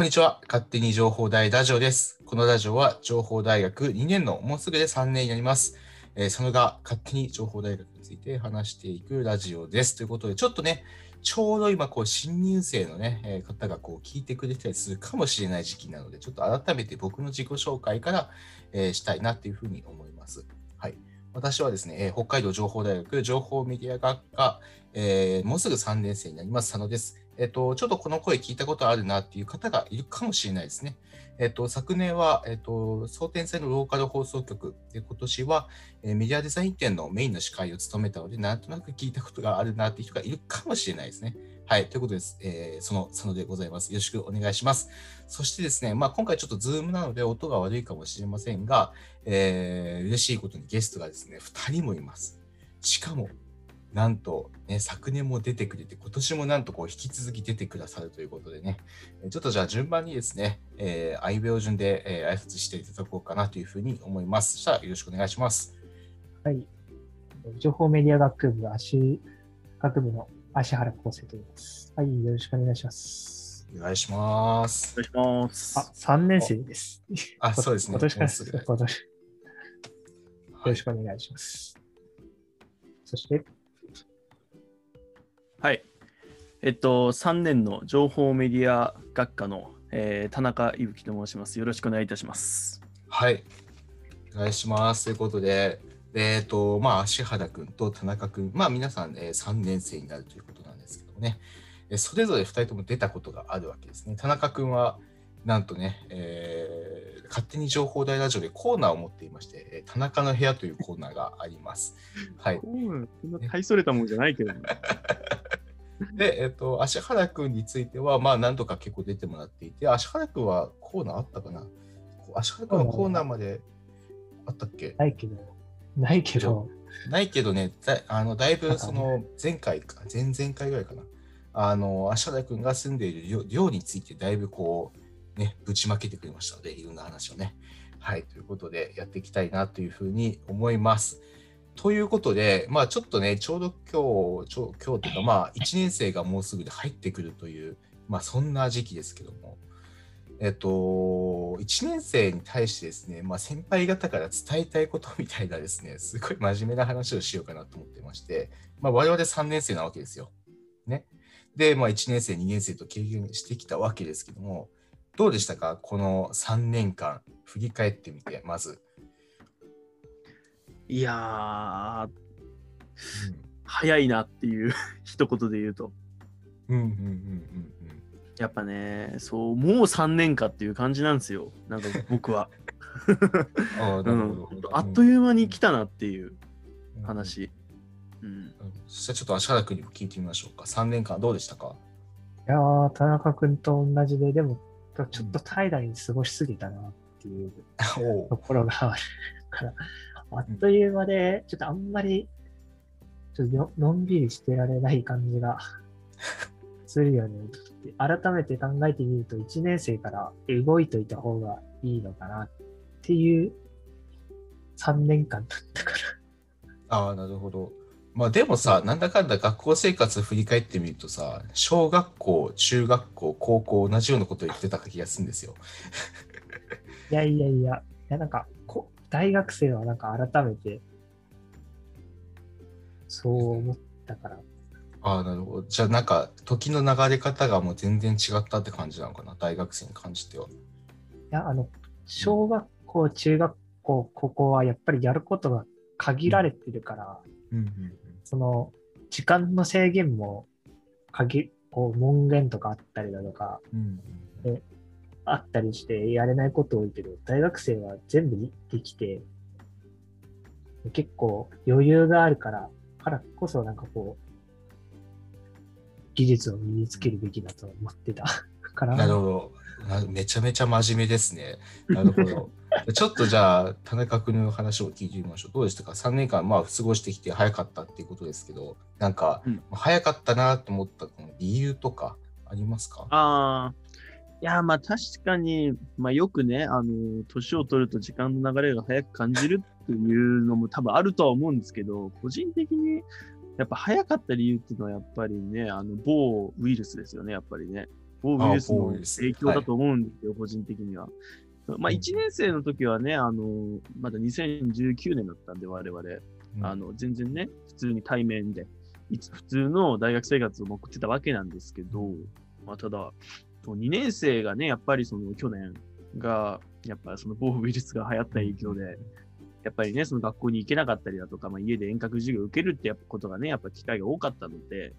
こんにちは。勝手に情報大ラジオです。このラジオは情報大学2年のもうすぐで3年になります。えー、そのが勝手に情報大学について話していくラジオです。ということで、ちょっとね、ちょうど今、こう、新入生のね、えー方がこう聞いてくれたりするかもしれない時期なので、ちょっと改めて僕の自己紹介から、えーしたいなというふうに思います。はい。私はですね、え北海道情報大学情報メディア学科、えもうすぐ3年生になります、佐野です。えっと、ちょっとこの声聞いたことあるなっていう方がいるかもしれないですね。えっと、昨年は、えっと、総天祭のローカル放送局で、今年は、えメディアデザイン展のメインの司会を務めたので、なんとなく聞いたことがあるなっていう人がいるかもしれないですね。はい、ということです。えーその佐野でございます。よろしくお願いします。そしてですね、まあ、今回ちょっとズームなので音が悪いかもしれませんが、えー嬉しいことにゲストがですね、2人もいます。しかも、なんと、ね、昨年も出てくれて、今年もなんとこう引き続き出てくださるということでね、えーちょっとじゃあ順番にですね、えー、相部順で、えー挨拶していただこうかなというふうに思います。そしたらよろしくお願いします。はい。情報メディア学部足、学部の足原康生と言います。はい、よろしくお願いします。お願いします。お願いします。あ、3年生です。あ、そうですね。今年からすぐ今年。よはいろしくお願いします。そして、はい。えっと、3年の情報メディア学科の、えー田中裕樹と申します。よろしくお願いいたします。はい。お願いします。ということで、でえっ、と、まあ、芦原君と田中君、まあ、皆さん、えー3年生になるということなんですけどもね、えーそれぞれ2人とも出たことがあるわけですね。田中君は、なんとね、えー勝手に情報大ラジオでコーナーを持っていまして、えー田中の部屋というコーナーがあります。はい。そんな大それたもんじゃないけどね。で、えっ、と、芦原君については、まあ、何度か結構出てもらっていて、芦原君はコーナーあったかな？芦原君のコーナーまであったっけ？ないけど、ないけど、ないけどね、だあのだいぶその前回か、前々回ぐらいかな、あの、芦原君が住んでいる寮寮についてだいぶこう、ね、ぶちまけてくれましたので、いろんな話をね。はい、ということでやっていきたいなというふうに思います。ということで、まあちょっとね、ちょうど今日、ちょ今日というか、まあ1年生がもうすぐで入ってくるという、まあそんな時期ですけども、えっと、1年生に対してですね、まあ、先輩方から伝えたいことみたいなですね、すごい真面目な話をしようかなと思ってまして、まあ、我々3年生なわけですよ。ね。で、まあ、1年生、2年生と経験してきたわけですけども、どうでしたか？この3年間、振り返ってみて、まず。いやー、早いなっていう 一言で言うと。うん、うん、うん、うんやっぱね、そう、もう3年かっていう感じなんですよ。なんか僕は。うん。ああ、うなるんほど。あっという間に来たなっていう話。うん。うん。そしたらちょっと芦原君にも聞いてみましょうか。3年間どうでしたか？いやー、田中君と同じで、でも、ちょっと怠惰に過ごしすぎたなっていう おところがあるから、あっという間で、ちょっとあんまり、ちょっとののんびりしてられない感じが するよね。で改めて考えてみると、1年生から動いといた方がいいのかなっていう3年間だったから。ああ、なるほど。まあでもさ、なんだかんだ学校生活振り返ってみるとさ、小学校、中学校、高校、同じようなこと言ってた気がするんですよ。いやいやいや、いやなんかこ、大学生はなんか改めて、そう思ったから、ああ、なるほど。じゃあなんか、時の流れ方がもう全然違ったって感じなのかな、大学生に感じては。いや、あの、小学校、中学校、高校はやっぱりやることが限られてるから、うん。うんその、時間の制限も、限、こう、門限とかあったりだとか、うん。うんあったりしてやれないこと多いけど、大学生は全部できて、結構余裕があるから、からこそなんかこう、技術を身につけるべきだと思ってた から、なるほどな。めちゃめちゃ真面目ですね。なるほど。ちょっとじゃあ、田中君の話を聞いてみましょう。どうでしたか ?3 年間、まあ、過ごしてきて早かったっていうことですけど、なんか、うん早かったなと思った理由とかありますか？ああ、いや、まあ確かに、まあよくね、あの、年を取ると時間の流れが早く感じるっていうのも多分あるとは思うんですけど、個人的にやっぱ早かった理由っていうのはやっぱりね、あの、某ウイルスですよね、やっぱりね。某ウイルスの影響だと思うんですよ、個人的には。まあ、1年生の時はね、あの、まだ2019年だったんで、我々、うんあの、全然ね、普通に対面で、いつ普通の大学生活を送ってたわけなんですけど、まあ、ただ、2年生がね、やっぱりその去年が、やっぱその某ウイルスが流行った影響で、やっぱりね、その学校に行けなかったりだとか、まあ、家で遠隔授業を受けるってやっぱことがね、やっぱ機会が多かったので、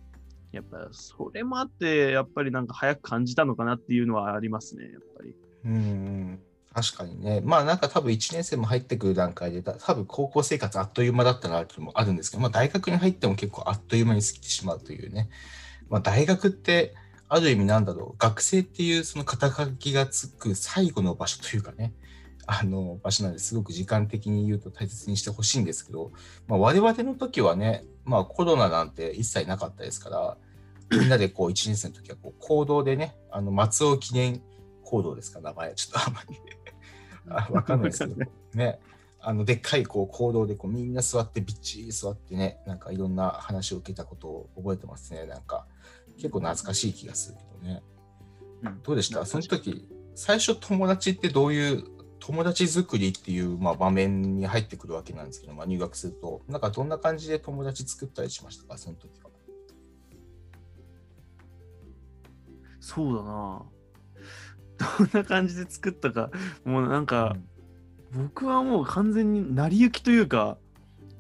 やっぱそれもあって、やっぱりなんか早く感じたのかなっていうのはありますね、やっぱり。うん確かにね。まあなんか多分1年生も入ってくる段階で、多分高校生活あっという間だったなっていうのもあるんですけど、まあ大学に入っても結構あっという間に過ぎてしまうというね。まあ大学ってある意味なんだろう、学生っていうその肩書きがつく最後の場所というかね、あの場所なんですごく時間的に言うと大切にしてほしいんですけど、まあ、我々の時はね、まあコロナなんて一切なかったですから、みんなでこう1年生の時はこう行動でね、あの松尾記念行動ですか、名前。ちょっとあんまりあわかんないですけど、ね。あのでっかいこう行動でこうみんな座ってびっちり座ってね、なんかいろんな話を受けたことを覚えてますね。なんか結構懐かしい気がするけどね。うん。どうでした？その時、最初友達ってどういう友達作りっていう、まあ、場面に入ってくるわけなんですけど、まあ、入学すると、なんかどんな感じで友達作ったりしましたか、その時は。そうだな。どんな感じで作ったか、もうなんか、僕はもう完全に成り行きというか、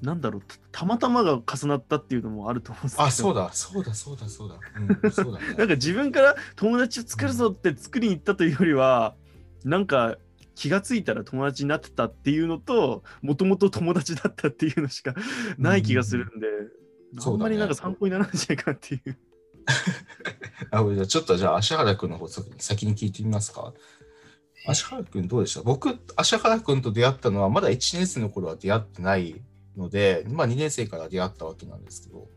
なんだろう、たたまたまが重なったっていうのもあると思うんですけど。あ、そうだ、そうだ、そうだ、そうだ。うん、そうだね。なんか自分から友達を作るぞって作りに行ったというよりは、なんか気がついたら友達になってたっていうのと、もともと友達だったっていうのしかない気がするんで、そうだねあんまりなんか参考にならないんじゃないかっていう。あじゃあちょっとじゃあ、芦原君の方先に聞いてみますか。芦原君どうでした？僕、芦原君と出会ったのは、まだ1年生の頃は出会ってないので、まあ2年生から出会ったわけなんですけど、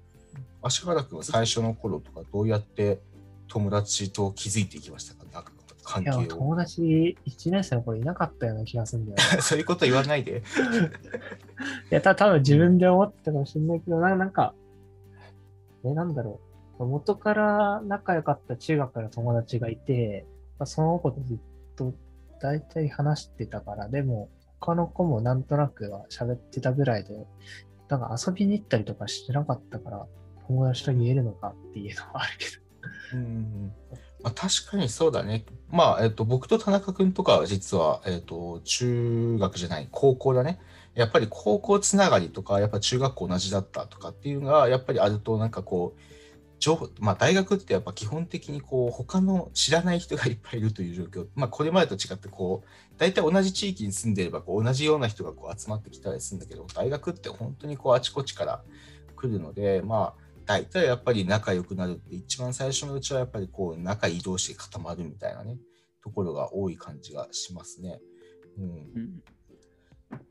芦原君は最初の頃とか、どうやって友達と気づいていきましたか？なんか関いや、係を。友達1年生の頃いなかったような気がするんだよね。そういうこと言わないで。いや、た多分自分で思ってたかもしれないけど、ななんか、え、なんだろう。元から仲良かった中学から友達がいて、まあ、その子とずっと大体話してたから、でも、他の子もなんとなくは喋ってたぐらいで、なんか遊びに行ったりとかしてなかったから、友達と言えるのかっていうのはあるけど。うんまあ、確かにそうだね。まあ、えっと、僕と田中君とかは実は、えっと、中学じゃない、高校だね。やっぱり高校つながりとか、やっぱ中学校同じだったとかっていうのが、やっぱりあると、なんかこう、情報まあ、大学ってやっぱ基本的にこう他の知らない人がいっぱいいるという状況、まあ、これまでと違ってこう大体同じ地域に住んでいればこう同じような人がこう集まってきたりするんだけど大学って本当にこうあちこちから来るのでまあ大体やっぱり仲良くなるって一番最初のうちはやっぱりこう仲移動して固まるみたいなねところが多い感じがしますね。うん、うん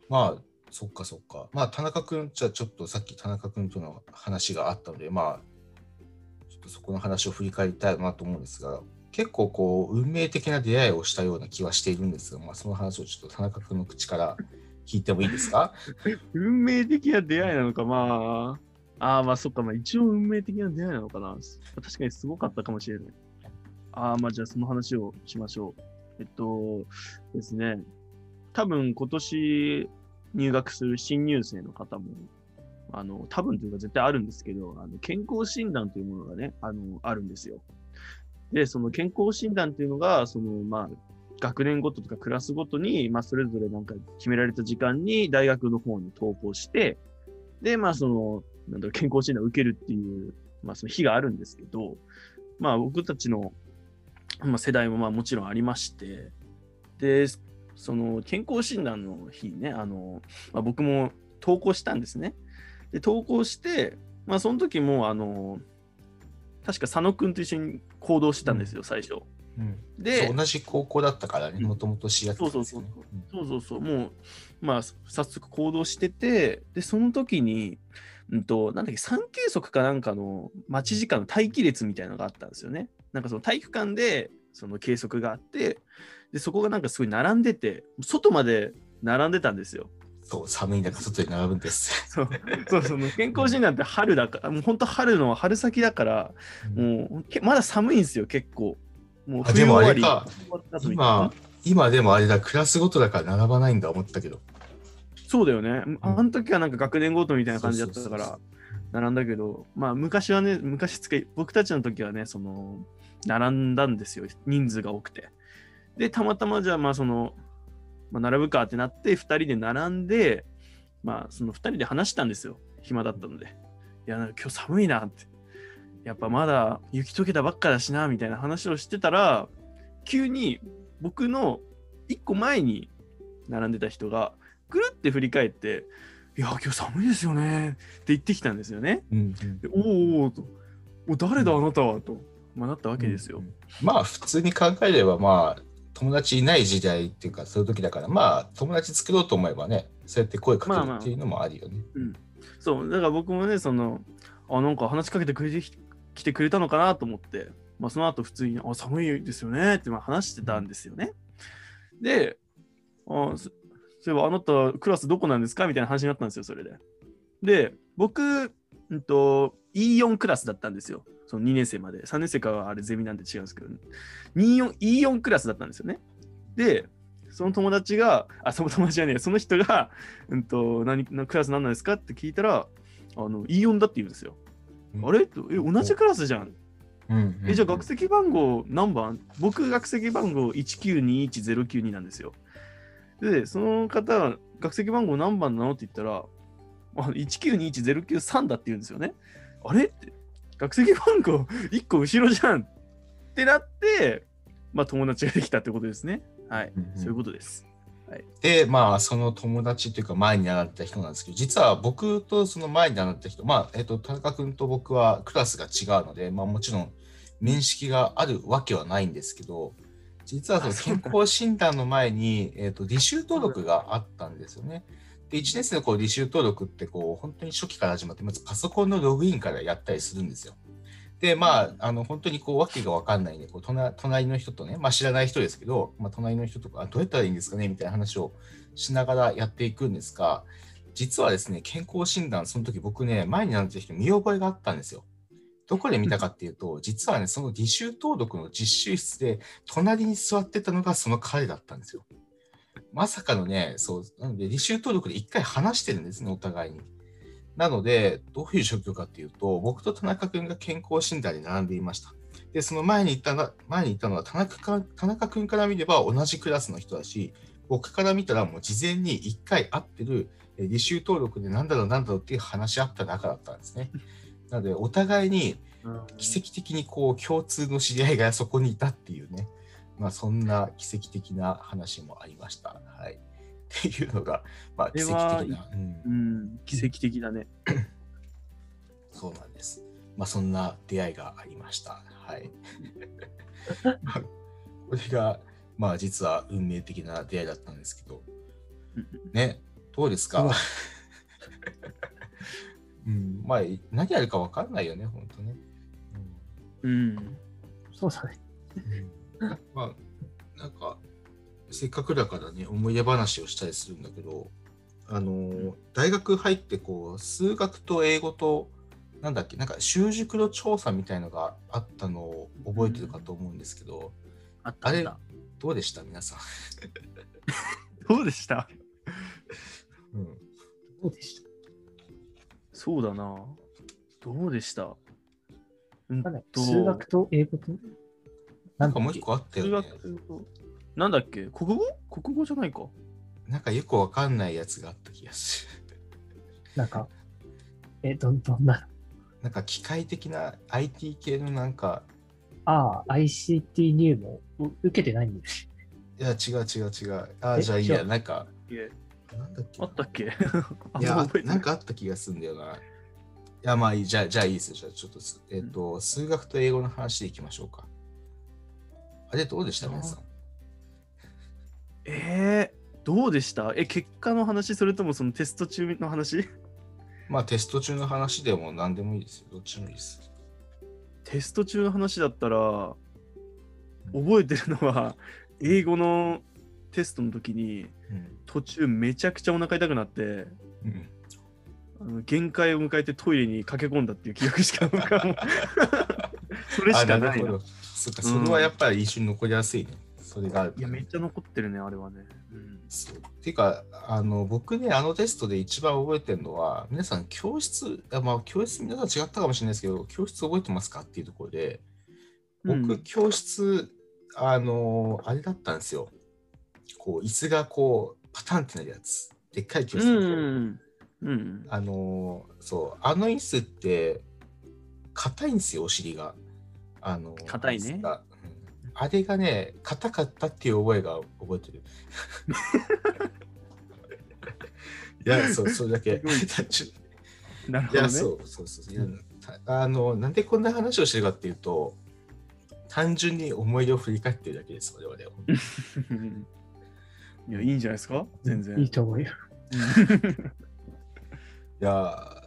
まあそっかそっか。まあ田中君じゃあちょっとさっき田中君との話があったのでまあとそこの話を振り返りたいなと思うんですが結構こう運命的な出会いをしたような気はしているんですが、まあ、その話をちょっと田中君の口から聞いてもいいですか？運命的な出会いなのか、まあ、あ、まあそっか、まあ一応運命的な出会いなのかな。確かにすごかったかもしれない。ああ、まあじゃあその話をしましょう。えっとですね、多分今年入学する新入生の方も、あの、多分というか絶対あるんですけど、あの健康診断というものがね、あの、あるんですよ。で、その健康診断っていうのが、その、まあ、学年ごととかクラスごとに、まあ、それぞれなんか決められた時間に大学の方に投稿して、で、まあ、その、なんだろう、健康診断を受けるっていう、まあ、その日があるんですけど、まあ、僕たちの、まあ、世代もまあもちろんありまして、で、その健康診断の日ね、あの、まあ、僕も投稿したんですね。で、投稿して、まあ、その時も、あの、確か佐野くんと一緒に行動してたんですよ、最初。うんで同じ高校だったからね、うんもともと知り合ってたんですよね。そうそうそう、もう、まあ、早速行動してて、で、その時に、うんと、なんだっけ、三計測かなんかの待ち時間の待機列みたいなのがあったんですよね。なんかその体育館で、その計測があって、で、そこがなんかすごい並んでて、外まで並んでたんですよ。そう、寒い中、外に並ぶんです。そうそうその健康診断って春だから、もう本当春の春先だから、もうけまだ寒いんですよ、結構。もうあでもあれ冬か今、今でもあれだ、クラスごとだから並ばないんだ思ったけど。そうだよね。あの時はなんか学年ごとみたいな感じだったから並んだけど、まあ昔はね、昔つけ、僕たちの時はね、その、並んだんですよ。人数が多くて。で、たまたまじゃあ、まあその、まあ、並ぶかってなって、2人で並んで、まあその2人で話したんですよ。暇だったので。いや、なんか今日寒いなって。やっぱまだ雪解けたばっかだしな、みたいな話をしてたら、急に僕の1個前に並んでた人が、ぐるって振り返って、いや、今日寒いですよねって言ってきたんですよね。うんでおーおーと、お誰だあなたはと、まあ、なったわけですよ。まあ普通に考えればまあ友達いない時代っていうかそういう時だからまあ友達作ろうと思えばねそうやって声かけるっていうのもあるよね。うんそう、だから僕もね、その、あ、なんか話しかけてくれてきてくれたのかなと思って、まあ、その後普通に、あ、寒いですよねってまあ話してたんですよね。で、あそそういえばあなたクラスどこなんですかみたいな話になったんですよ、それで。で、僕、うんと、E4 クラスだったんですよ。その2年生まで。3年生からはあれゼミなんで違うんですけど、24 E4 クラスだったんですよね。で、その友達が、あ、その友達じゃねえ、その人が、うんと、何、なクラス何なんですかって聞いたら、あの、E4 だって言うんですよ。うんあれ？とえ、同じクラスじゃん。うんうんえ、じゃあ学籍番号何番？僕、学籍番号1921092なんですよ。で、その方は学籍番号何番なのって言ったら、あ1921093だって言うんですよね。あれ？って、学籍番号1個後ろじゃんってなって、まあ友達ができたってことですね。はい、うんうんそういうことです。でまあその友達というか前に習った人なんですけど実は僕とその前に習った人まあえっと田中君と僕はクラスが違うのでまあもちろん面識があるわけはないんですけど実はその健康診断の前に、えっと履修登録があったんですよね。で1年生のこう履修登録ってこう本当に初期から始まってまずパソコンのログインからやったりするんですよ。でまああの本当にこう訳が分かんないんでこう隣の人とね、まあ、知らない人ですけど、まあ、隣の人とかどうやったらいいんですかねみたいな話をしながらやっていくんですが実はですね健康診断その時僕ね前になってた人見覚えがあったんですよ。どこで見たかっていうと実はねその履修登録の実習室で隣に座ってたのがその彼だったんですよ。まさかのね、そう、なので履修登録で一回話してるんですね、お互いに。なので、どういう状況かっていうと、僕と田中君が健康診断に並んでいました。で、その前に言ったな前に言ったのは田中か、田中君から見れば同じクラスの人だし、僕から見たらもう事前に一回会ってるえー履修登録でなんだろうなんだろうっていう話し合った仲だったんですね。なので、お互いに奇跡的にこう共通の知り合いがそこにいたっていうね、まあ、そんな奇跡的な話もありました。はい。っていうのが、まあ、奇跡的な、うんうん、奇跡的だね。そうなんです。まあ、そんな出会いがありました。はい。まあこれが、まあ、実は運命的な出会いだったんですけど、ね、どうですか、うん、まあ、何やるか分かんないよね、本当ね。うん。そうだね。うんまあ、なんか、せっかくだからね、思い出話をしたりするんだけど、あのー大学入ってこう、数学と英語と、なんだっけ、なんか習熟の調査みたいのがあったのを覚えてるかと思うんですけど、あったあれ。どうでした、皆さん。どうでした？うん、どうでした？そうだな。どうでした？うん数学と英語となんかもう一個あった数よね。なんだっけ？国語？国語じゃないか？なんかよくわかんないやつがあった気がする。なんか、え、ど、どんな、なんか機械的な IT 系のなんか、ああ、ICT 入門？を受けてないんです。いや、違う違う違う。あ、えじゃあいいや、なんか、えなんだっけ？なあったっけ？あいやなんかあった気がするんだよな。いや、まあいい、じゃあ、じゃあいいですよ。じゃあちょっとす、えっ、と、数学と英語の話でいきましょうか。あれ、どうでした、皆さん？えー、どうでした？え、結果の話それともそのテスト中の話？まあ、テスト中の話でも何でもいいですよ。どっちもいいです。テスト中の話だったら、覚えてるのは、英語のテストの時に、うん。途中めちゃくちゃお腹痛くなって、うん、あの限界を迎えてトイレに駆け込んだっていう記憶しか それしかないな。そっか、それはやっぱり印象に残りやすいね。それがいや、めっちゃ残ってるね、あれはね。うん。そうっていうか、あの僕ね、あのテストで一番覚えてるのは、皆さん、教室、あまあ、教室、皆さん違ったかもしれないですけど、教室覚えてますかっていうところで、僕、うん教室、あの、あれだったんですよ。こう、椅子がこう、パタンってなるやつ。でっかい教う室のこう、ん。うん。あの、そう、あの椅子って、硬いんですよ、お尻が。あの、硬いねあれがね、硬かったっていう覚えが覚えてる。いや、そう、それだけ。すなるほいや、どね。そうそうそういやたあの。なんでこんな話をしてるかっていうと、単純に思い出を振り返ってるだけです、我々は。う んいや、いいんじゃないですか？全然。いいと思うよ。いや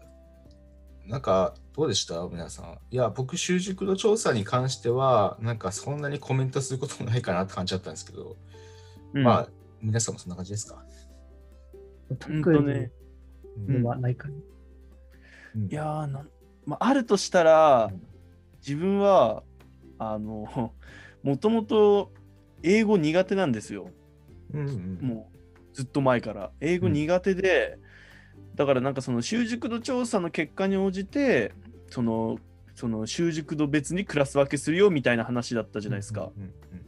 ー、なんか、どうでした？皆さん。いや、僕、習熟の調査に関しては、なんかそんなにコメントすることもないかなって感じだったんですけど、うん。まあ、皆さんもそんな感じですか、特ほんとね。にはないかな。うん。いやーなん、まあ、あるとしたら、自分は、あの、もともと英語苦手なんですよ。うんうん。もうずっと前から。英語苦手で、だからなんかその習熟度調査の結果に応じて、その、その習熟度別にクラス分けするよみたいな話だったじゃないですか。うんうん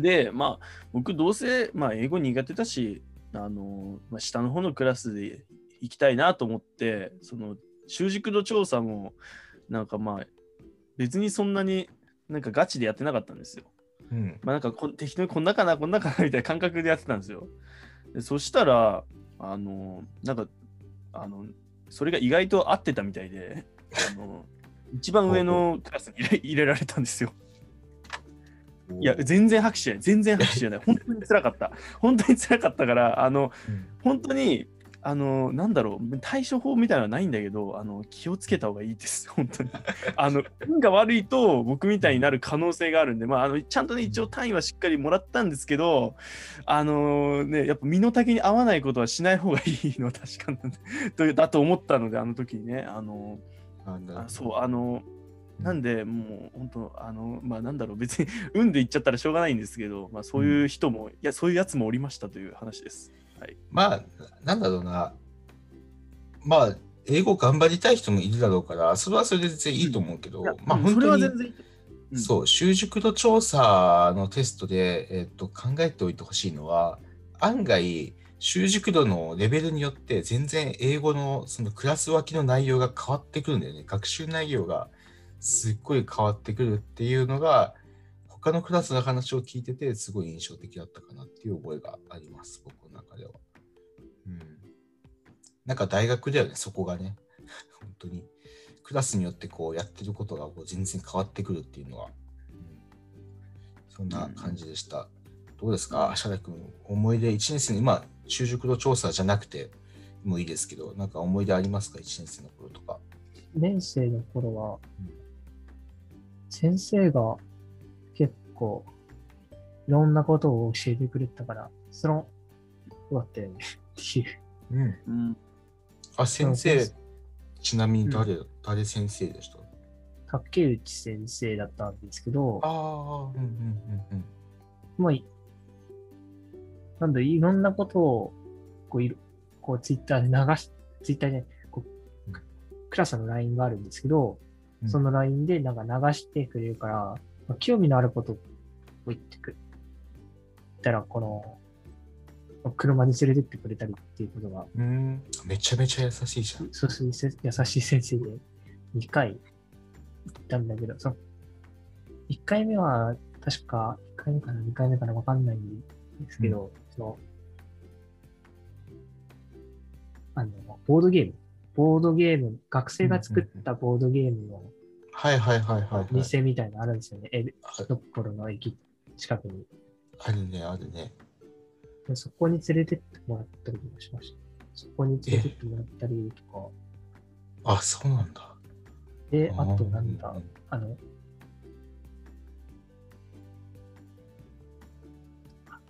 で、まあ、僕どうせ、まあ、英語苦手だし、あの、まあ、下の方のクラスで行きたいなと思って、その、習熟度調査も、なんかまあ、別にそんなになんかガチでやってなかったんですよ。うんうんまあなんかこん適当にこんなかな、こんなかなみたいな感覚でやってたんですよ。でそしたら、あの、なんか、あの、それが意外と合ってたみたいで、あの、一番上のクラスに入れ 入れられたんですよ。いや、全然拍手じゃない。全然拍手じゃない。本当に辛かった。本当に辛かったから、あの、うん本当に、あの、なんだろう、対処法みたいなのはないんだけど、あの、気をつけた方がいいです。本当に。あの、運が悪いと僕みたいになる可能性があるんで、まあ、あの、ちゃんとね、一応単位はしっかりもらったんですけど、あのね、やっぱ身の丈に合わないことはしない方がいいのは確かなんでとだと思ったので、あの時にね、あの、ああそう、あの、なんで、もう本当、あの、まあなんだろう、別に運で言っちゃったらしょうがないんですけど、まあそういう人も、いや、そういうやつもおりましたという話です。まあ、なんだろうな。まあ、英語頑張りたい人もいるだろうから、それはそれで全然いいと思うけど、うんそれ本当には全然いい。うんそう、習熟度調査のテストで、えっと考えておいてほしいのは、案外、習熟度のレベルによって全然英語のそのクラス分けの内容が変わってくるんだよね。学習内容がすっごい変わってくるっていうのが、他のクラスの話を聞いてて、すごい印象的だったかなっていう覚えがあります、僕の中では。うん。なんか大学だよね、そこがね。本当に。クラスによってこうやってることがこう全然変わってくるっていうのは、うんそんな感じでした。どうですか、シャラ君、思い出、1年生の今、習熟度調査じゃなくてもいいですけど、なんか思い出ありますか、1年生の頃とか。1年生の頃はうん、先生が結構いろんなことを教えてくれたから、その、よかったよね。っていう。うん、うん。あ、先生ちなみに誰、誰先生でした？竹内先生だったんですけど、ああ、うんうんうんうん。まあ、いなんだ、いろんなことを、こう、いるこう、ツイッターで流し、ツイッターで、こう、クラスの LINE があるんですけど、うん。その LINE でなんか流してくれるから、まあ、興味のあることを言ってくれたら、この、車に連れてってくれたりっていうことが、うん、めちゃめちゃ優しいじゃん。そうそう、せ優しい先生で、2回行ったんだけど、その、1回目は、確か、1回目かな、2回目かな、わかんないんですけど、その、あの、ボードゲーム、ボードゲーム、学生が作ったボードゲームのはいはいはいはい、はい。店みたいなのあるんですよね。エルあ札幌の駅近くに。あるね、あるね。でそこに連れてってもらったりもしました。そこに連れてってもらったりとか。あ、そうなんだ。で、あとなんだう、んあの、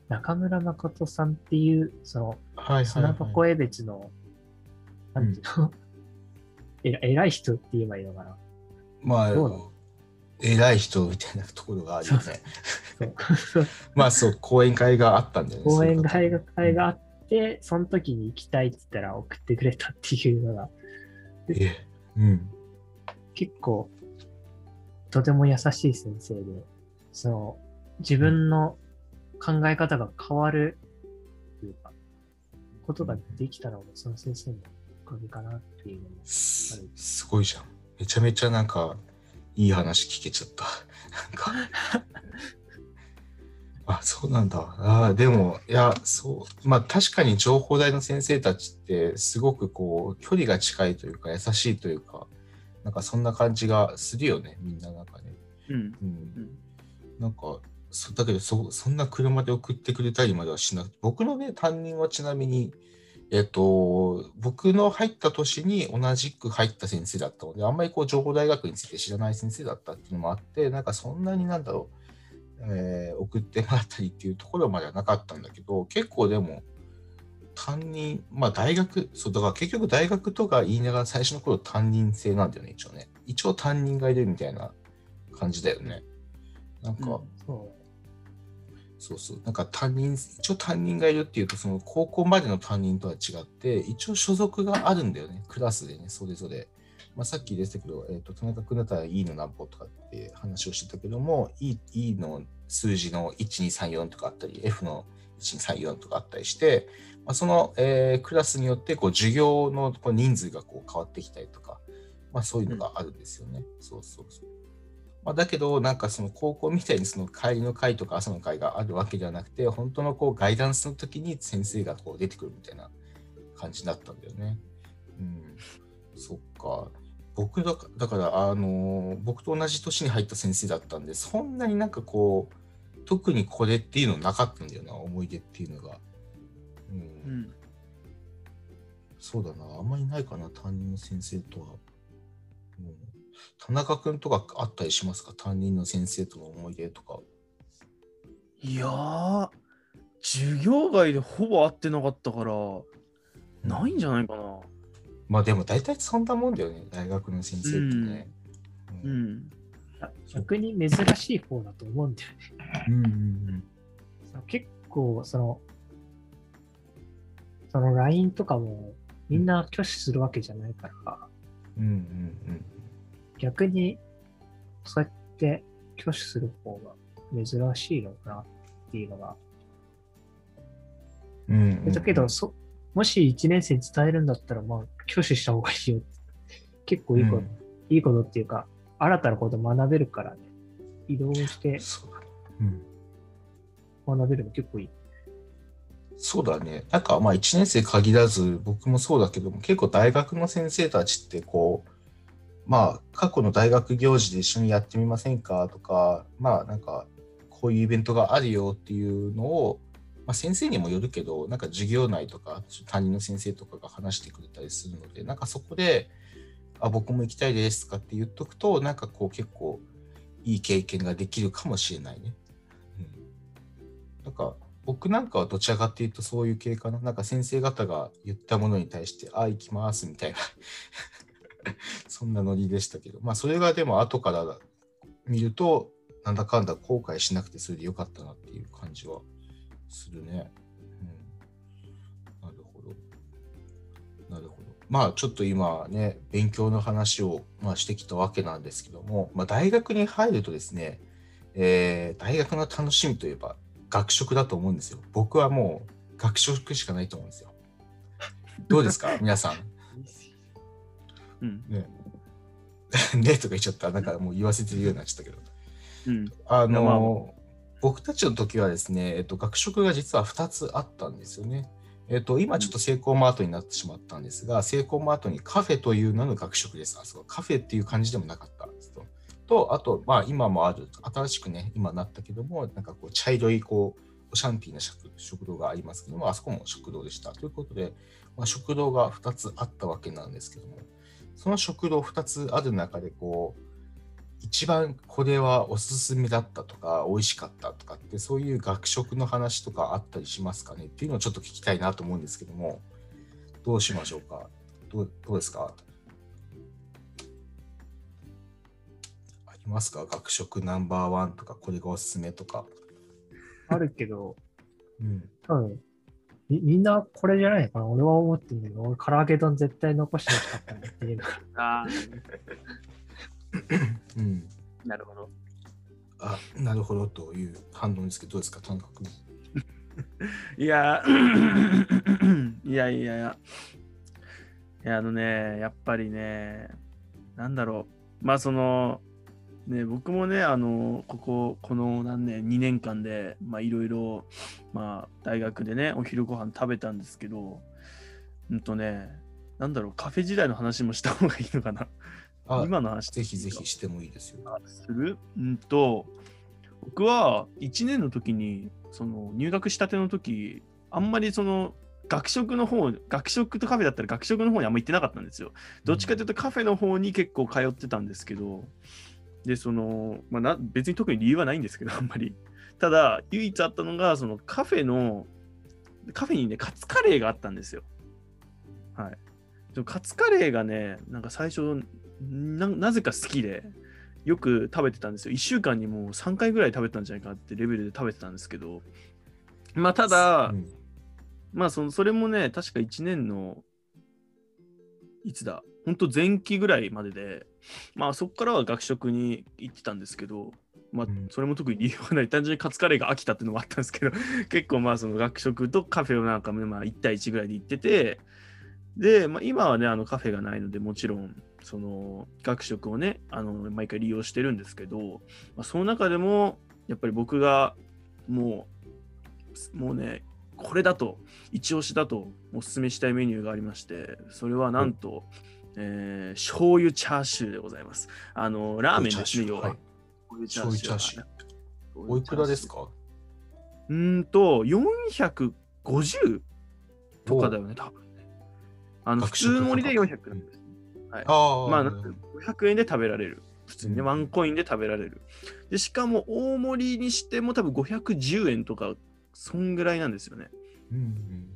中村誠さんっていう、その、はいはい、はい。砂箱江別の、なんていうの、えら偉い人って言えばいいのかな？まあ、偉い人みたいなところがあるよね。まあそう、講演会があったんだよね。講演会が会があって、その時に行きたいって言ったら送ってくれたっていうのが、方えうん。結構、とても優しい先生で、その、自分の考え方が変わる、というか、ことができたのも、その先生のおかげかなっていうのも、すすごいじゃん。めちゃめちゃなんか、いい話聞けちゃった。なんか。あ、そうなんだ。ああ、でも、いや、そう。まあ確かに情報大の先生たちって、すごくこう、距離が近いというか、優しいというか、なんかそんな感じがするよね、みんななんかね。うん。うんうんなんか、そだけどそ、そんな車で送ってくれたりまではしなくて、僕のね、担任はちなみに、えっと、僕の入った年に同じく入った先生だったので、あんまりこう情報大学について知らない先生だったっていうのもあって、なんかそんなになんだろう、えー送ってもらったりっていうところまではなかったんだけど、結構でも、担任、まあ大学、そう、だから結局大学とか言いながら最初の頃担任制なんだよね、一応ね。一応担任がいるみたいな感じだよね。なんか、うんそそうそう。なんか担任、一応担任がいるっていうと、その高校までの担任とは違って、一応所属があるんだよね、クラスでね、それぞれ。まあ、さっき出てたけど、えっ、と、田中君だったら E の何歩とかって話をしてたけども、E, e の数字の1234とかあったり、F の1234とかあったりして、まあ、その、えークラスによってこう授業のこう人数がこう変わってきたりとか、まあ、そういうのがあるんですよね。そうそうそう。まあ、だけど、なんかその高校みたいにその帰りの会とか朝の会があるわけではなくて、本当のこうガイダンスの時に先生がこう出てくるみたいな感じだったんだよね。うん。そっか。僕だかだから、あのー僕と同じ年に入った先生だったんで、そんなになんかこう、特にこれっていうのなかったんだよな、思い出っていうのが。うん。うん。そうだな、あんまりないかな、担任の先生とは。うん、田中君とかあったりしますか？担任の先生との思い出とか。いやー、授業外でほぼ会ってなかったから、ないんじゃないかな。まあでも大体そんなもんだよね、大学の先生ってね。ううんん。う。逆に珍しい方だと思うんだよね。うんうんその結構、その、その LINE とかもみんな挙手するわけじゃないから、うんうんうん逆にそうやって挙手する方が珍しいのかなっていうのが。うんうんうんだけど、そもし1年生に伝えるんだったら、まあ、挙手した方がいいよ。結構いいこと、うんいいことっていうか、新たなこと学べるからね。移動してそうだねうん学べるの結構いい。そうだね。なんかまあ1年生限らず僕もそうだけども結構大学の先生たちってこうまあ過去の大学行事で一緒にやってみませんか？とかまあなんかこういうイベントがあるよっていうのを、まあ、先生にもよるけどなんか授業内とか担任の先生とかが話してくれたりするのでなんかそこであ僕も行きたいですとかって言っとくとなんかこう結構いい経験ができるかもしれないね。うんなんか僕なんかはどちらかっていうとそういう系かな。なんか先生方が言ったものに対して、あ、行きますみたいな、そんなノリでしたけど、まあそれがでも後から見ると、なんだかんだ後悔しなくてそれでよかったなっていう感じはするね。うん、なるほど。なるほど。まあちょっと今ね、勉強の話を、まあ、してきたわけなんですけども、まあ、大学に入るとですね、えー大学の楽しみといえば学食だと思うんですよ。僕はもう学食しかないと思うんですよ。どうですか？皆さん。うん。ね。ねとか言っちゃった。なんかもう言わせてるようになっちゃったけど。うん。あの、僕たちの時はですね、えっと、学食が実は2つあったんですよね。えっと、今ちょっとセイコーマートになってしまったんですが、セイコーマートにカフェという名の学食です。あそうカフェっていう感じでもなかったんですと。と、あと、まあ今もある、新しくね、今なったけども、なんかこう茶色いこう、オシャンティーな食食堂がありますけども、あそこも食堂でした。ということで、まあ、食堂が2つあったわけなんですけども、その食堂2つある中で、こう、一番これはおすすめだったとか、美味しかったとかって、そういう学食の話とかあったりしますかね？っていうのをちょっと聞きたいなと思うんですけども、どうしましょうか？どうどうですか？ありりますか？学食ナンバーワンとか、これがおすすめとか。あるけど、うん。多分みみんなこれじゃないのかな？俺は思ってんだけど、俺、唐揚げ丼絶対残してほしかったなっていうのが。あうん。あ、なるほど。あ、なるほどという反応ですけど、どうですか、田中君。いや、いやいやいや。いや、あのね、やっぱりね、なんだろう。まあ、その、ね、僕もね、あの、ここ、この何年、2年間で、まあ、いろいろ、まあ、大学でね、お昼ご飯食べたんですけど、うんとね、なんだろう、カフェ時代の話もした方がいいのかな。あ、今の話ぜひぜひしてもいいですよ。する？うんと、僕は1年の時に、その入学したての時、あんまりその学食の方、学食とカフェだったら学食の方にあんま行ってなかったんですよ。どっちかというとカフェの方に結構通ってたんですけど、で、その、まあな、別に特に理由はないんですけど、あんまり。ただ、唯一あったのが、そのカフェの、カフェにね、カツカレーがあったんですよ。はい。でもカツカレーがね、なんか最初、ななぜか好きで、よく食べてたんですよ。1週間にもう3回ぐらい食べてたんじゃないかってレベルで食べてたんですけど、まあただ、うんまあそのそれもね、確か1年の、いつだ、本当前期ぐらいまでで、まあそこからは学食に行ってたんですけど、まあうん。それも特に理由はない、単純にカツカレーが飽きたっていうのもあったんですけど、結構まあその学食とカフェをなんかまあ1対1ぐらいで行ってて、で、まあ、今はね、あのカフェがないので、もちろん、その学食をね、あの毎回利用してるんですけど、まあ、その中でも、やっぱり僕がもう、もうね、これだと、一押しだとおすすめしたいメニューがありまして、それはなんと、えー、醤油チャーシューでございます。あの、ラーメンですね、要は。はい醤油チャーシュー。ーおいくらですか？うーんと、450とかだよね、多分ね。あの、普通盛りで価格400なんです。ああ、まあ、なるほど500円で食べられる。普通にね、うんワンコインで食べられる。で、しかも大盛りにしても多分510円とか、そんぐらいなんですよね。うんうんはい、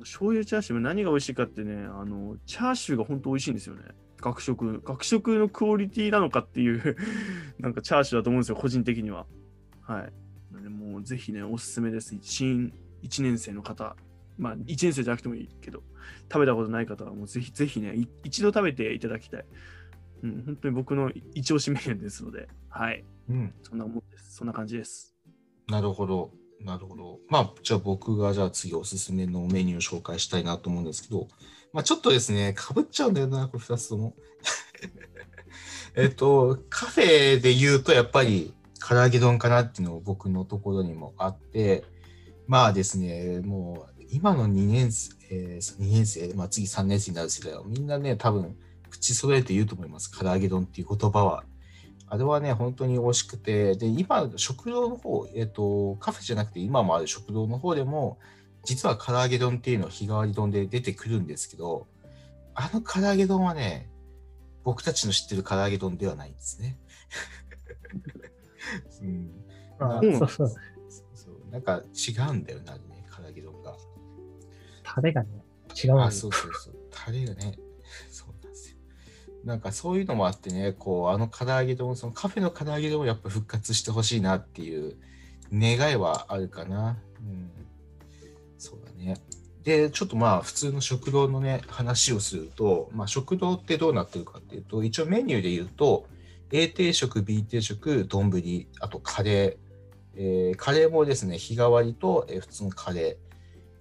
醤油チャーシュー何が美味しいかってね、あの、チャーシューが本当美味しいんですよね。学食。学食のクオリティなのかっていう、なんかチャーシューだと思うんですよ、個人的には。はい。もうぜひね、おすすめです。新1年生の方。まあ、1年生じゃなくてもいいけど、食べたことない方はもうぜひぜひね、い一度食べていただきたい。うん、本当に僕の一押しメニューですので、はい。うんうんそんなもんです。そんな感じです。なるほど。なるほど。まあ、じゃあ僕がじゃあ次おすすめのメニューを紹介したいなと思うんですけど、まあちょっとですね、かぶっちゃうんだよな、これ2つとも。えっと、カフェで言うとやっぱり唐揚げ丼かなっていうのを僕のところにもあって、まあですね、もう今の2年生、えー、2年生、まあ次3年生になる世代はみんなね、多分口揃えて言うと思います。唐揚げ丼っていう言葉は。あれはね、本当に美味しくて、で、今、食堂の方、えっ、と、カフェじゃなくて、今もある食堂の方でも、実は唐揚げ丼っていうのは日替わり丼で出てくるんですけど、あの唐揚げ丼はね、僕たちの知ってる唐揚げ丼ではないんですね。うん、まあうんそうそう。そうなんか違うんだよな、ね、唐揚げ丼が。タレがね、違うんだあ、よそうそうそう。タレがね。なんかそういうのもあってね、こう、あの唐揚げ丼、そのカフェの唐揚げ丼をやっぱ復活してほしいなっていう願いはあるかな。うん。そうだね。で、ちょっとまあ、普通の食堂のね、話をすると、まあ、食堂ってどうなってるかっていうと、一応メニューで言うと、A 定食、B 定食、丼、あとカレー、えーカレーもですね、日替わりと、えー普通のカレー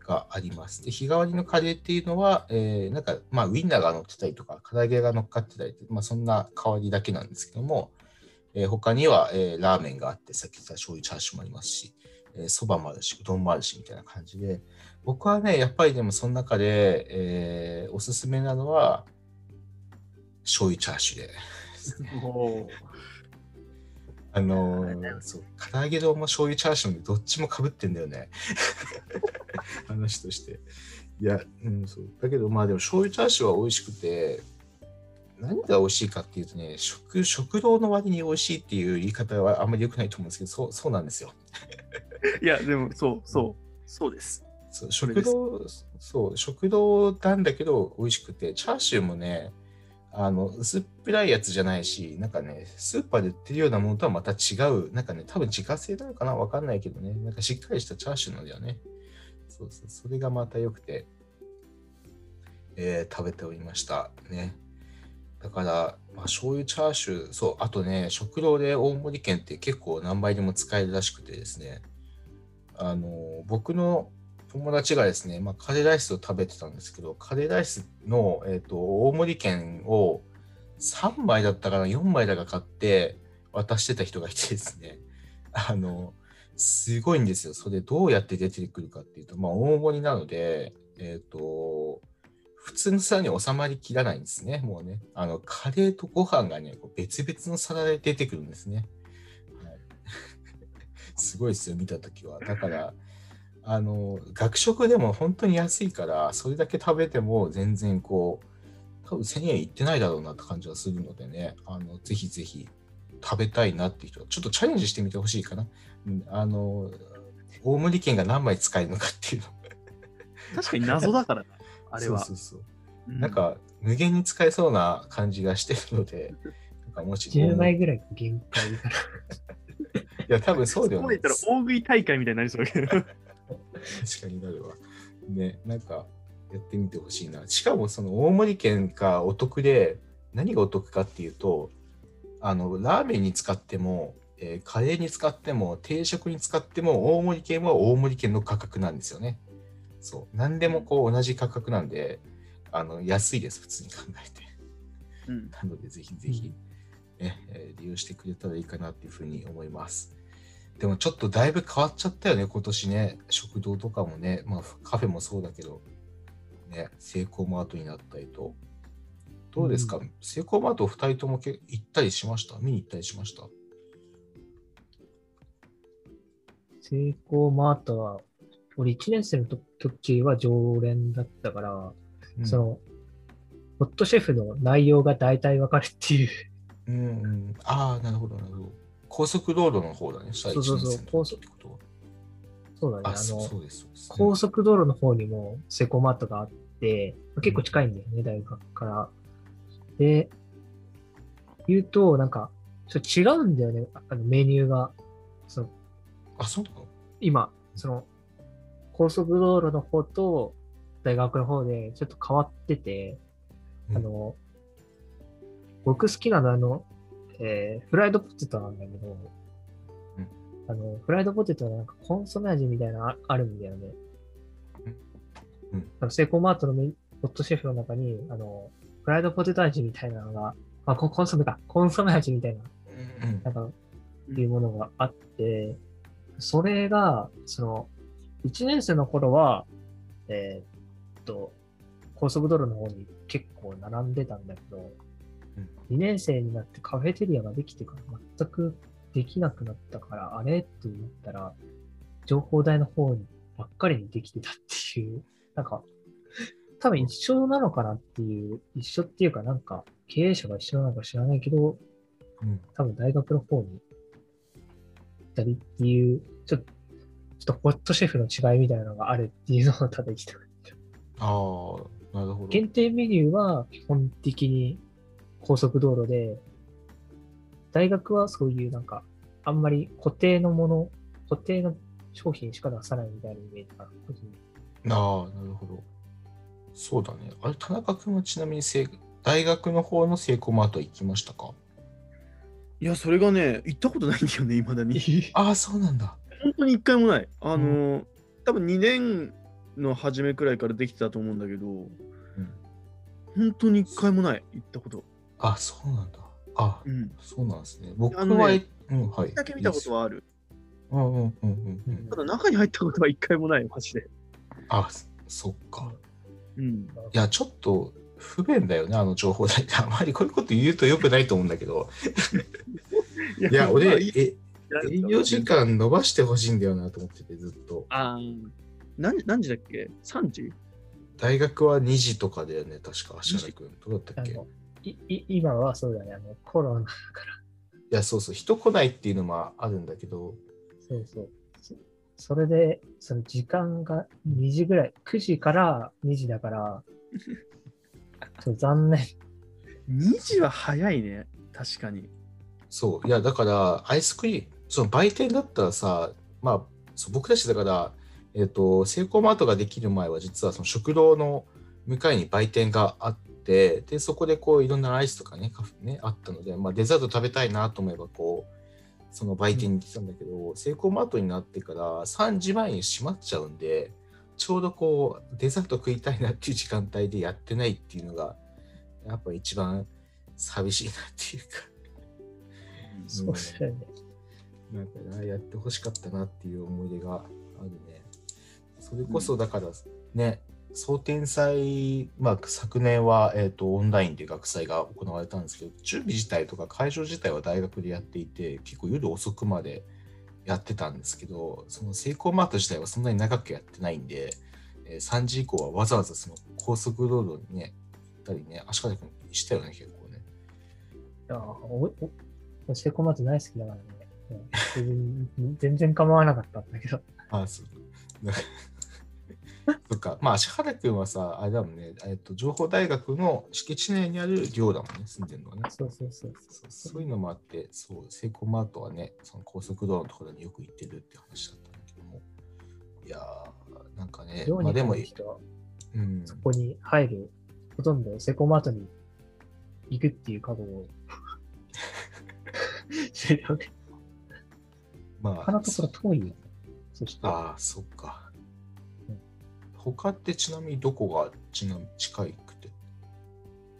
があります。で、日替わりのカレーっていうのは、えーなんか、まあ、ウインナーが乗ってたりとか、唐揚げが乗っかってたりまあ、そんな代わりだけなんですけども、えー他には、えーラーメンがあって、さっき言った醤油チャーシューもありますし、えーそばもあるし、うどんもあるし、みたいな感じで、僕はね、やっぱりでもその中で、えーおすすめなのは、醤油チャーシューで。おあのーそう、唐揚げ丼も醤油チャーシューもどっちもかぶってんだよね。話として。いや、うん、そう。だけど、まあでも醤油チャーシューは美味しくて、何が美味しいかっていうとね、食食堂の割に美味しいっていう言い方はあんまり良くないと思うんですけど、そうそうなんですよ。いや、でも、そう、そう、そうです。そう食堂、そう、食堂なんだけど美味しくて、チャーシューもね、あの、薄っぺらいやつじゃないし、なんかね、スーパーで売ってるようなものとはまた違う、なんかね、多分自家製なのかなわかんないけどね、なんかしっかりしたチャーシューなんだよね。そうそう、それがまた良くて、えー食べておりました。ね。だから、まあ、醤油チャーシュー、そう、あとね、食堂で大盛り券って結構何倍でも使えるらしくてですね、あの、僕の友達がですね、まあ、カレーライスを食べてたんですけど、カレーライスの、えっと大盛り券を3枚だったかな、4枚だか買って渡してた人がいてですね、あの、すごいんですよ。それどうやって出てくるかっていうと、まあ、大盛りなので、えっ、と、普通の皿に収まりきらないんですね、もうね。あの、カレーとご飯がね、こう別々の皿で出てくるんですね。はい、すごいですよ、見たときは。だから、あの、学食でも本当に安いから、それだけ食べても全然こう、多分1000円いってないだろうなって感じはするのでね、あの、ぜひぜひ食べたいなっていう人は、ちょっとチャレンジしてみてほしいかな。うんあの、大盛り券が何枚使えるのかっていうの。確かに謎だからな、あれは。そうそうそう。うんなんか、無限に使えそうな感じがしてるので、なんかもし、10枚ぐらいが限界から。いや、多分そうだよねこまで。言ったら大食い大会みたいになりそうだけど。確かになるわ。ね、なんか、やってみてほしいな。しかも、その大盛り券がお得で、何がお得かっていうと、あの、ラーメンに使っても、えーカレーに使っても、定食に使っても、大盛り券は大盛り券の価格なんですよね。そう。何でもこう同じ価格なんで、あの、安いです、普通に考えて。うんなので、ぜひぜひ、ねえー利用してくれたらいいかなっていうふうに思います。でもちょっとだいぶ変わっちゃったよね、今年ね。食堂とかもね、まあカフェもそうだけど、ね、セイコーマートになったりと。どうですか、うセイコーマート2人ともけ行ったりしました？見に行ったりしました？セイコーマートは、俺1年生の時は常連だったから、その、ホットシェフの内容が大体わかるっていう、うん、うん。ああ、なるほど、なるほど。高速道路の方だね、最そうそうそう。一年生の時ってことは。そうだね、あの。高速道路の方にもセイコーマートがあって、結構近いんだよね、大学から。で、言うと、なんか、ちょっと違うんだよね、あのメニューが。そのあ、そうなの？今、その、高速道路の方と大学の方でちょっと変わってて、うん。あの、僕好きなのはあの、えーフライドポテトなんだけど、うん。あの、フライドポテトのなんかコンソメ味みたいなのああるんだよね。うん。うん。あのセイコーマートのメホットシェフの中に、あの、フライドポテト味みたいなのが、あ、ココンソメか、コンソメ味みたいな、なんか、いうものがあって、それが、その、1年生の頃は、えーっと、高速道路の方に結構並んでたんだけど、2年生になってカフェテリアができてから全くできなくなったから、あれ？って思ったら、情報台の方にばっかりにできてたっていう、なんか、多分一緒なのかなっていう、一緒っていうかなんか、経営者が一緒なのか知らないけど、うん多分大学の方に行ったりっていう、ちょっと、ちょっとホットシェフの違いみたいなのがあるっていうのをただ言いたかった。ああ、なるほど。限定メニューは基本的に高速道路で、大学はそういうなんか、あんまり固定のもの、固定の商品しか出さないみたいなイメージが個人的にああ、なるほど。そうだね。あれ、田中君はちなみに大学の方のセイコーマート行きましたか？いや、それがね、行ったことないんだよね、いまだに。ああ、そうなんだ。本当に一回もない。あの、多分2年の初めくらいからできてたと思うんだけど、うん、本当に一回もない、行ったこと。あそうなんだ。あうん。そうなんですね。僕は、ねうん、はい。だけ見たことはある。うんうんうんうんうんた。だ中に入ったことは一回もない、マジで。あ、そっか。うん。いや、ちょっと不便だよね、あの情報台って。あまりこういうこと言うとよくないと思うんだけど。いや、まあ俺、いいえ営業時間伸ばしてほしいんだよなと思ってて、ずっと。あー何何時だっけ ?3 時？大学は2時とかだよね、確か、芦原君。どうだったっけ？い今はそうだね、あのコロナだから。や、そうそう、人来ないっていうのもあるんだけど、そうそう。そそれで、その時間が2時ぐらい、9時から2時だから、そう残念。2時は早いね。確かに。そう。いや、だから、アイスクリーム、その売店だったらさ、まあ、そう僕たちだから、えっ、と、セイコーマートができる前は、実はその食堂の向かいに売店があって、で、そこでこう、いろんなアイスとかね、カフェね、あったので、まあ、デザート食べたいなと思えば、こう、その売店に行ってたんだけど、セイコーマートになってから3時前に閉まっちゃうんで、ちょうどこう、デザート食いたいなっていう時間帯でやってないっていうのが、やっぱ一番寂しいなっていうか。そうだよね。なんかな、やってほしかったなっていう思い出があるね。それこそだからね、総天祭、まあ昨年は、えー、とオンラインで学祭が行われたんですけど、準備自体とか会場自体は大学でやっていて、結構夜遅くまでやってたんですけど、そのセイコーマート自体はそんなに長くやってないんで、えー3時以降はわざわざその高速道路にね、行ったりね、足利君したよね、結構ね。いやおおセイコーマート大好きだからね。全然構わなかったんだけど。あそう。そっか。まあ、足原君はさ、あれだもんね、えっと、情報大学の敷地内にある寮だもんね、住んでるのはね。そうそうそうそうそういうのもあって、そう、セイコーマートはね、その高速道路のところによく行ってるって話だったんだけども。いやー、なんかね、寮にまあでも、人はうん、そこに入る、ほとんどセイコーマートに行くっていう覚悟をしてるよね。ま他のところ遠いよね。そして、ああ、そっかうん。他ってちなみにどこがちなみに近いくて？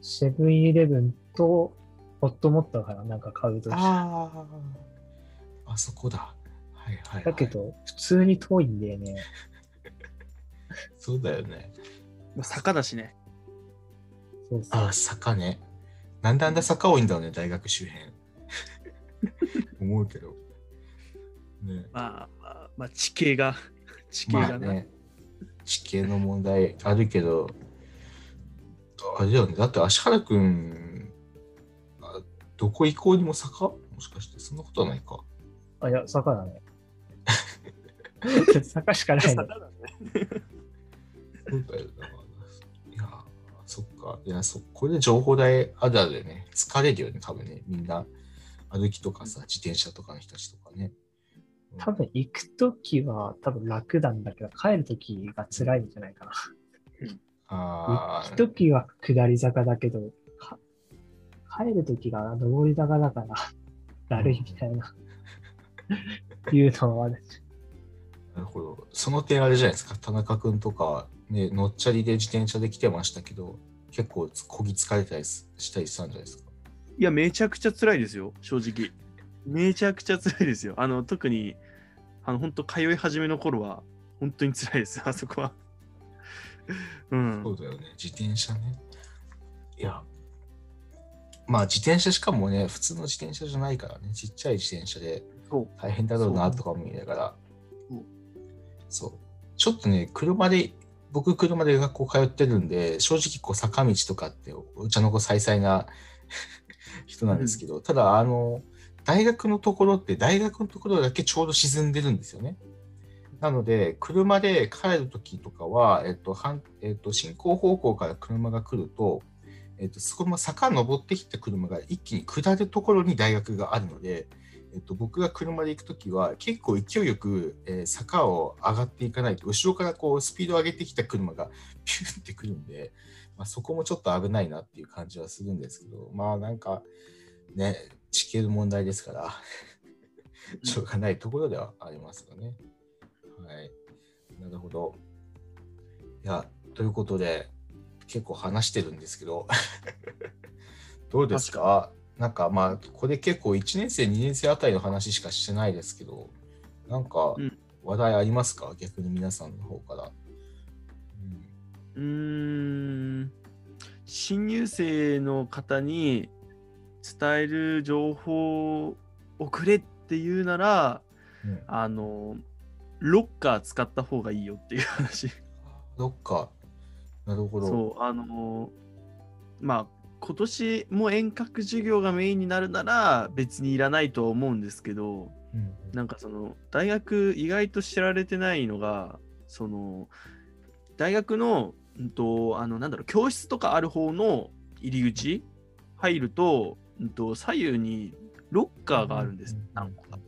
セブンイレブンとホットモットがなんか買うとああ、あそこだ。はいはい、はい。だけど、普通に遠いんだよね。そうだよね。まあ坂だしね。そうそう。ああ、坂ね。なんであんな坂多いんだろうね、大学周辺。思うけど。ね。まあ、まあ、まあ、地形が、地形まあがね。ね、地形の問題あるけど、あれだよね。だって足原くん、あどこ行こうにも坂？もしかしてそんなことはないか。あ、いや、坂だね。坂しかないの。そうだよな。いや、そっか。いや、そこれで情報代あるあるでね、疲れるよね、多分ね。みんな歩きとかさ、自転車とかの人たちとかね。多分行くときは多分楽なんだけど、帰るときが辛いんじゃないかな。あ行くときは下り坂だけど、か帰るときが上り坂だから、だるいみたいな、いうのはある。なるほど。その点あれじゃないですか。田中君とか、ね、乗っちゃりで自転車で来てましたけど、結構こぎ疲れたりすしたりしたんじゃないですか？いや、めちゃくちゃ辛いですよ、正直。めちゃくちゃ辛いですよ。あの、特に、あの、本当通い始めの頃は、本当に辛いです、あそこは。うん。そうだよね。自転車ね。いや、まあ自転車しかもね、普通の自転車じゃないからね、ちっちゃい自転車で大変だろうなとか思いながらそう。そう。ちょっとね、車で、僕車で学校通ってるんで、正直こう坂道とかってお茶の子さいさいな人なんですけど、ただあの、大学のところって大学のところだけちょうど沈んでるんですよね。なので、車で帰るときとかは、えっと、反えっと、進行方向から車が来ると、えっと、そこの坂登ってきた車が一気に下るところに大学があるので、えっと、僕が車で行くときは結構勢いよく、えー坂を上がっていかないと、後ろからこうスピードを上げてきた車がピューってくるんで、まあ、そこもちょっと危ないなっていう感じはするんですけど、まあなんかね、地形の問題ですから、しょうがないところではありますよね。はい。なるほど。いや、ということで、結構話してるんですけど、どうですか？なんかまあ、これ結構1年生、2年生あたりの話しかしてないですけど、なんかうん話題ありますか、逆に皆さんの方から。うんうーん。新入生の方に伝える情報をくれっていうなら、うんあの、ロッカー使った方がいいよっていう話。どっか、なるほど。そう、あの、まあ、今年も遠隔授業がメインになるなら別にいらないとは思うんですけど、うんなんかその大学意外と知られてないのがその大学の、うんと、あのなんだろう教室とかある方の入り口入ると、うんと左右にロッカーがあるんです、うん何個か。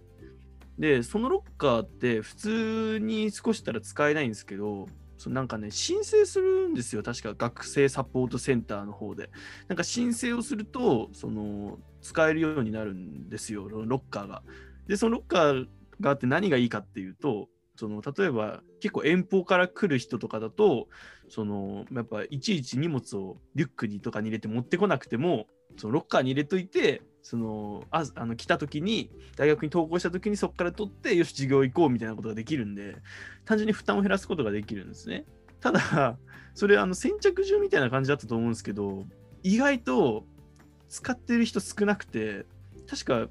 で、そのロッカーって普通に少したら使えないんですけど、そのなんかね、申請するんですよ。確か学生サポートセンターの方で。なんか申請をすると、その、使えるようになるんですよ、ロッカーが。で、そのロッカーがあって何がいいかっていうと、その例えば結構遠方から来る人とかだと、そのやっぱいちいち荷物をリュックにとかに入れて持ってこなくても、そのロッカーに入れといて、そのああの来た時に大学に登校した時にそこから取ってよし授業行こうみたいなことができるんで単純に負担を減らすことができるんですね。ただそれあの先着順みたいな感じだったと思うんですけど意外と使ってる人少なくて確か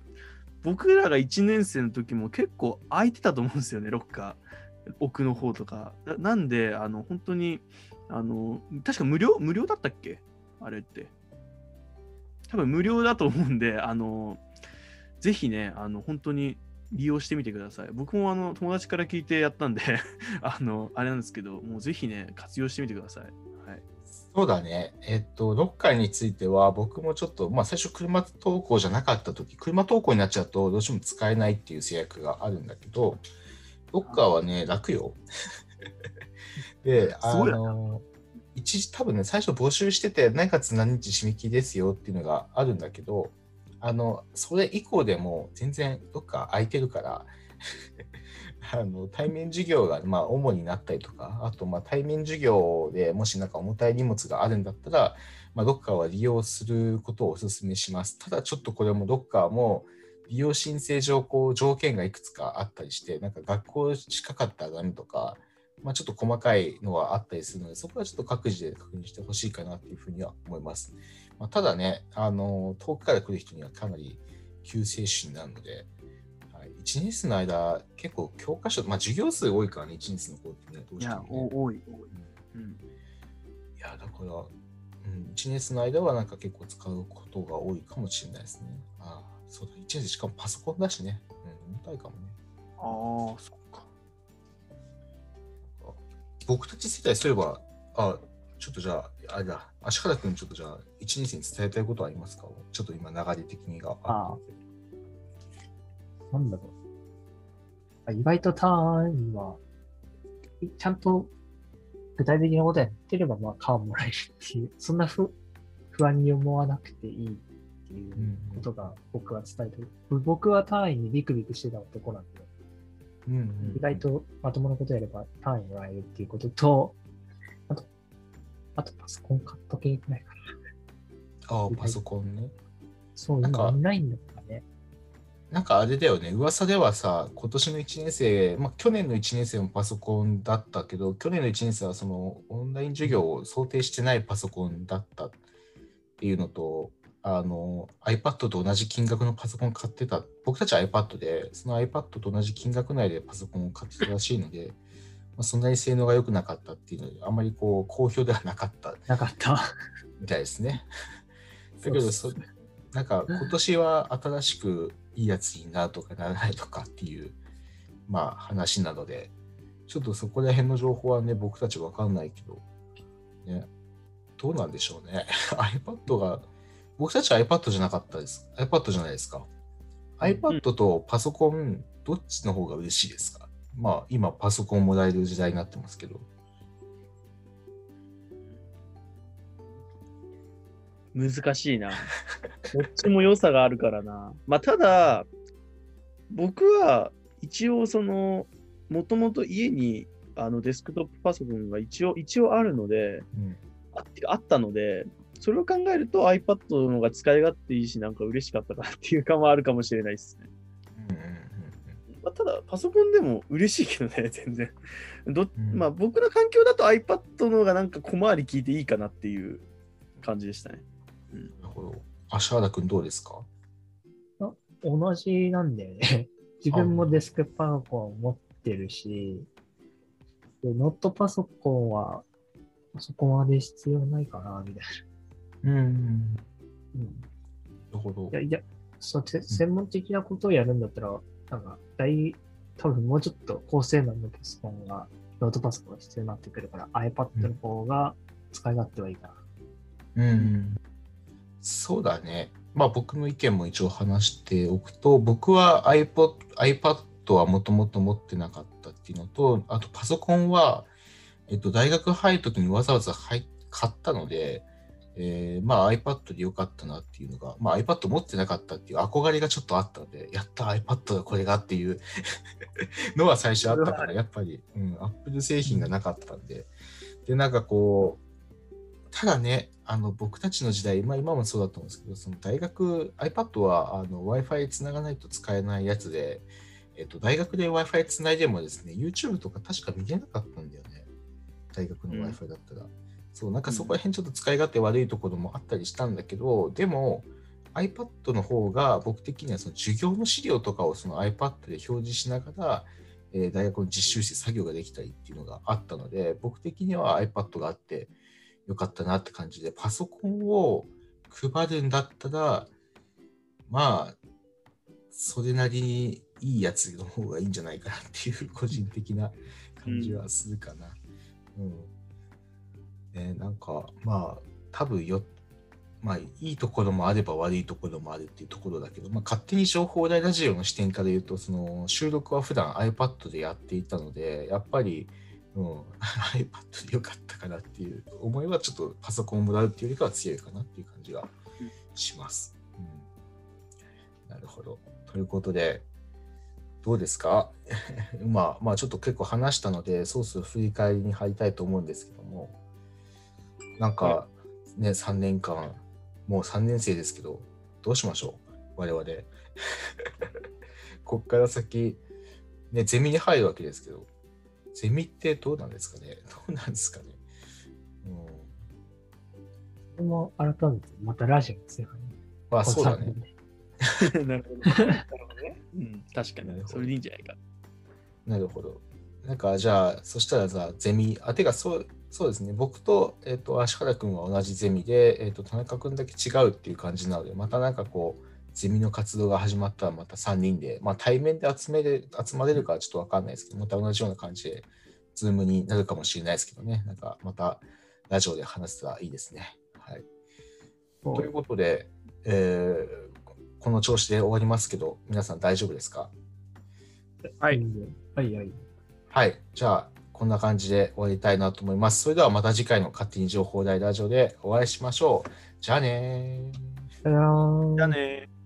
僕らが1年生の時も結構空いてたと思うんですよねロッカー。奥の方とか。なんであの本当にあの確か無料無料だったっけ？あれって。多分無料だと思うんで、あの、ぜひね、あの、本当に利用してみてください。僕もあの、友達から聞いてやったんで、あの、あれなんですけど、もうぜひね、活用してみてください。はい。そうだね。えっと、ロッカーについては、僕もちょっと、まあ、最初、車登校じゃなかったとき、車登校になっちゃうと、どうしても使えないっていう制約があるんだけど、ロッカーはね、楽よ。で、あの、一時、多分ね、最初募集してて、何月何日締め切りですよっていうのがあるんだけど、あの、それ以降でも全然ロッカー空いてるから、あの対面授業がまあ主になったりとか、あとまあ対面授業でもしなんか重たい荷物があるんだったら、まあ、ロッカーは利用することをお勧めします。ただちょっとこれもロッカーも利用申請上こう条件がいくつかあったりして、なんか学校近かったらダメとか、まあ、ちょっと細かいのはあったりするので、そこはちょっと各自で確認してほしいかなというふうには思います。まあ、ただね、あの遠くから来る人にはかなり救世主になるので、はい、1年生の間、結構教科書、まあ、授業数多いからね、1年生の子ってね、どういやしても、ね。、お多い、多い。うん。いや、だから、うん、1年生の間はなんか結構使うことが多いかもしれないですね。ああ、そうだ、1年生しかもパソコンだしね。うん、重たいかもね。ああ、そ。僕たち世代、そういえば、あ、ちょっとじゃあ、あれだ、足原君、ちょっとじゃあ、1年生に伝えたいことはありますか？ちょっと今、流れ的にがあって。なんだろう。意外と単位は、ちゃんと具体的なことやってれば、まあ、カーもらえるっていう、そんな不不安に思わなくていいっていうことが僕は伝えてる。僕は単位にビクビクしてた男なんで、うんうん意外とまともなことやれば単位もらえるっていうことと、あと、あとパソコン買っとけないかな。ああ、パソコンね。そう、なんかないんだからね。なんかあれだよね、噂ではさ、今年の1年生、まあ、去年の1年生もパソコンだったけど、去年の1年生はそのオンライン授業を想定してないパソコンだったっていうのと、あの iPad と同じ金額のパソコン買ってた、僕たちは iPad で、その iPad と同じ金額内でパソコンを買ってたらしいので、まあ、そんなに性能が良くなかったっていうので、あんまりこう好評ではなかったなかった。みたいですね。だけどそそ、なんか今年は新しくいいやつになるとかならないとかっていう、まあ話なので、ちょっとそこら辺の情報はね、僕たちわかんないけど、ね、どうなんでしょうね。iPad が、僕たちは iPad じゃなかったです。iPad じゃないですか。iPad とパソコン、どっちの方が嬉しいですか？まあ今パソコンもらえる時代になってますけど。難しいな。どっちも良さがあるからな。まあ、ただ、僕は一応その、もともと家にあのデスクトップパソコンが一応一応あるので、うんああったので、それを考えると iPad の方が使い勝手いいし、なんか嬉しかったかなっていう感はあるかもしれないですね。うんうんうんまあ、ただ、パソコンでも嬉しいけどね、全然。どうんまあ、僕の環境だと iPad の方がなんか小回り聞いていいかなっていう感じでしたね。なるほど。芦原君どうですか？同じなんだよね。自分もデスクパソコン持ってるし、でノットパソコンはそこまで必要ないかな、みたいうん。なな。うん、るほどい。や、いや、そう、て専門的なことをやるんだったら、なんか、大、多分もうちょっと高性能のパソコンが、ノートパソコンが必要になってくるから、iPad の方が使い勝手はいいかな。うん。そうだね。まあ僕の意見も一応話しておくと、僕は iPod, iPad はもともと持ってなかったっていうのと、あとパソコンは、えっと、大学入るときにわざわざ入買ったので、えーまあ iPad でよかったなっていうのが、まあ iPad 持ってなかったっていう憧れがちょっとあったので、やった iPad だこれがっていう のは最初あったから、やっぱり、うん、Apple 製品がなかったんで、で、なんかこう、ただね、あの僕たちの時代、まあ今もそうだと思うんですけど、その大学、iPad はあの Wi-Fi つながないと使えないやつで、えっと、大学で Wi-Fi つないでもですね、YouTube とか確か見れなかったんだよね。大学の Wi-Fi だったら。そう、なんかそこら辺ちょっと使い勝手悪いところもあったりしたんだけど、でも iPad の方が僕的にはその授業の資料とかをその iPad で表示しながら、えー大学の実習して作業ができたりっていうのがあったので、僕的には iPad があってよかったなって感じで、パソコンを配るんだったら、まあ、それなりにいいやつの方がいいんじゃないかなっていう個人的な感じはするかな。うん。ね、なんか、まあ、多分よ、まあ、いいところもあれば悪いところもあるっていうところだけど、まあ、勝手に情報大ラジオの視点から言うと、その収録は普段 iPad でやっていたので、やっぱり、うん、iPad でよかったかなっていう思いはちょっとパソコンをもらうっていうよりかは強いかなっていう感じがします。うん、なるほど。ということで、どうですか？まあ、まあちょっと結構話したので、そうそう振り返りに入りたいと思うんですけども、なんかね、3年間、もう3年生ですけど、どうしましょう？我々。こっから先、ね、ゼミに入るわけですけど、ゼミってどうなんですかね？どうなんですかね？うん。も改めてまたラジオですよね。まあそうだね。なるほど。なるほどね。うん、確かに。それでいいんじゃないか。なるほど。なんかじゃあ、そしたらさ、ゼミ、あ、てかそう、そうですね、僕と、えっ、と、足原君は同じゼミで、えっ、と、田中君だけ違うっていう感じなので、またなんかこう、ゼミの活動が始まったらまた3人で、まあ対面で集める、集まれるかはちょっとわかんないですけど、また同じような感じで、ズームになるかもしれないですけどね、なんかまたラジオで話せたらいいですね。はい。ということで、えーこの調子で終わりますけど、皆さん大丈夫ですか？はい。はいはい。はい。じゃあ、こんな感じで終わりたいなと思います。それではまた次回の勝手に情報大ラジオでお会いしましょう。じゃあねじゃあねー。